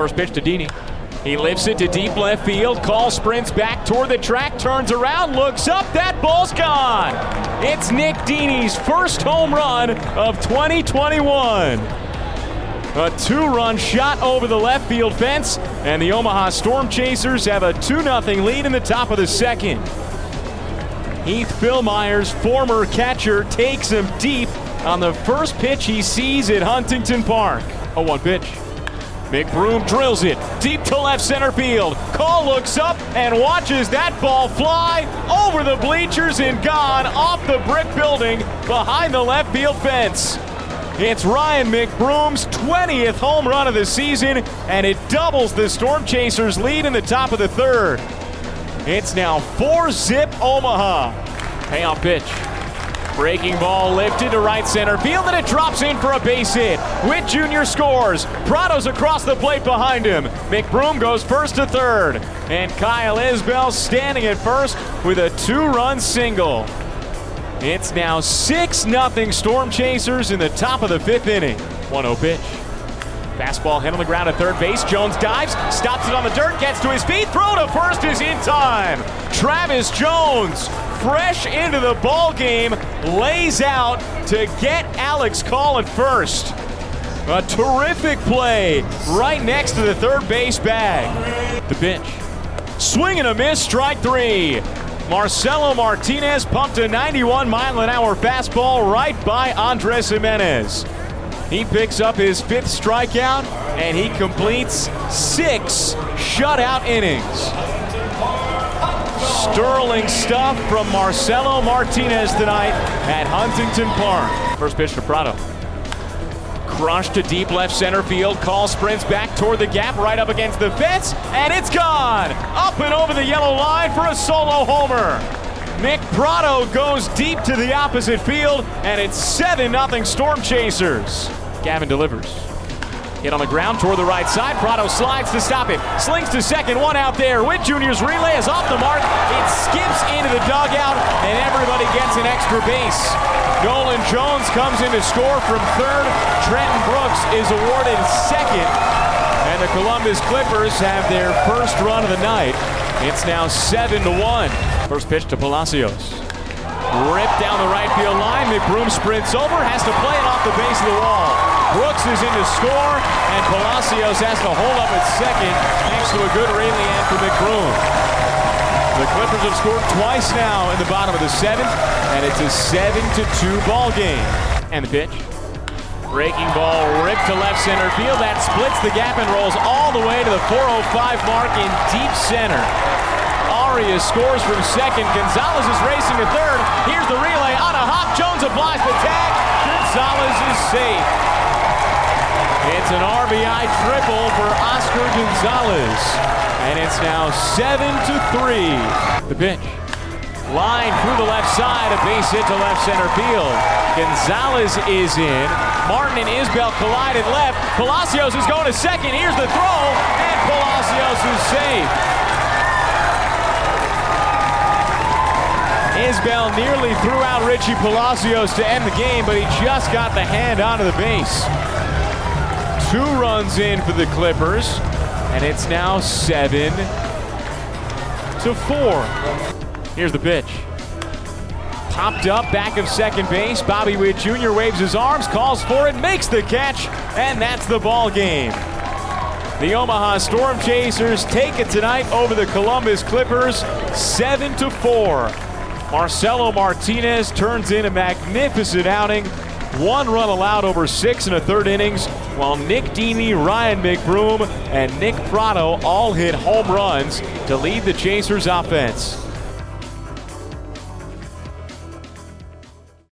First pitch to Dini. He lifts it to deep left field. Call sprints back toward the track, turns around, looks up. That ball's gone. It's Nick Dini's first home run of 2021. A two run shot over the left field fence, and the Omaha Storm Chasers have a 2 0 lead in the top of the second. Heath Fillmyers, former catcher, takes him deep on the first pitch he sees at Huntington Park. A 1 pitch. McBroom drills it deep to left center field. Call looks up and watches that ball fly over the bleachers and gone off the brick building behind the left field fence. It's Ryan McBroom's 20th home run of the season, and it doubles the Storm Chasers' lead in the top of the third. It's now 4 zip Omaha. Payoff pitch. Breaking ball lifted to right center field, and it drops in for a base hit. Witt Jr. scores. Pratto's across the plate behind him. McBroom goes first to third. And Kyle Isbell standing at first with a two run single. It's now 6 0 Storm Chasers in the top of the fifth inning. 1 0 pitch. Fastball hit on the ground at third base. Jones dives, stops it on the dirt, gets to his feet. Throw to first is in time. Travis Jones, fresh into the ball game, lays out to get Alex Call at first. A terrific play right next to the third base bag. The bench. Swing and a miss, strike three. Marcelo Martinez pumped a 91 mile an hour fastball right by Andres Jimenez. He picks up his fifth strikeout and he completes six shutout innings. Sterling stuff from Marcelo Martinez tonight at Huntington Park. First pitch to Pratto. Crushed to deep left center field. Call sprints back toward the gap, right up against the fence, and it's gone! Up and over the yellow line for a solo homer. Nick Pratto goes deep to the opposite field, and it's 7 0 Storm Chasers. Gavin delivers. Hit on the ground toward the right side. Pratto slides to stop it. Slings to second. One out there. Witt Jr.'s relay is off the mark. It skips into the dugout, and everybody gets an extra base. Nolan Jones comes in to score from third. Trenton Brooks is awarded second. And the Columbus Clippers have their first run of the night. It's now 7 to 1. First pitch to Palacios. Ripped down the right field line. McBroom sprints over, has to play it off the base of the wall. Brooks is in to score, and Palacios has to hold up at second thanks to a good rally for McBroom. The Clippers have scored twice now in the bottom of the seventh, and it's a 7 to 2 ball game. And the pitch. Breaking ball ripped to left center field. That splits the gap and rolls all the way to the 405 mark in deep center. Arias scores from second. Gonzalez is racing to third. Here's the relay on a hop. Jones applies the tag. Gonzalez is safe. It's an RBI triple for Oscar Gonzalez. And it's now 7 to 3. The pitch. Line through the left side, a base hit to left center field. Gonzalez is in. Martin and Isbell collide at left. Palacios is going to second. Here's the throw, and Palacios is safe. Isbell nearly threw out Richie Palacios to end the game, but he just got the hand onto the base. Two runs in for the Clippers, and it's now seven to four. Here's the pitch. Popped up back of second base. Bobby Witt Jr. waves his arms, calls for it, makes the catch, and that's the ball game. The Omaha Storm Chasers take it tonight over the Columbus Clippers, seven to four. Marcelo Martinez turns in a magnificent outing. One run allowed over six and a third innings, while Nick Dini, Ryan McBroom, and Nick Pratto all hit home runs to lead the Chasers offense.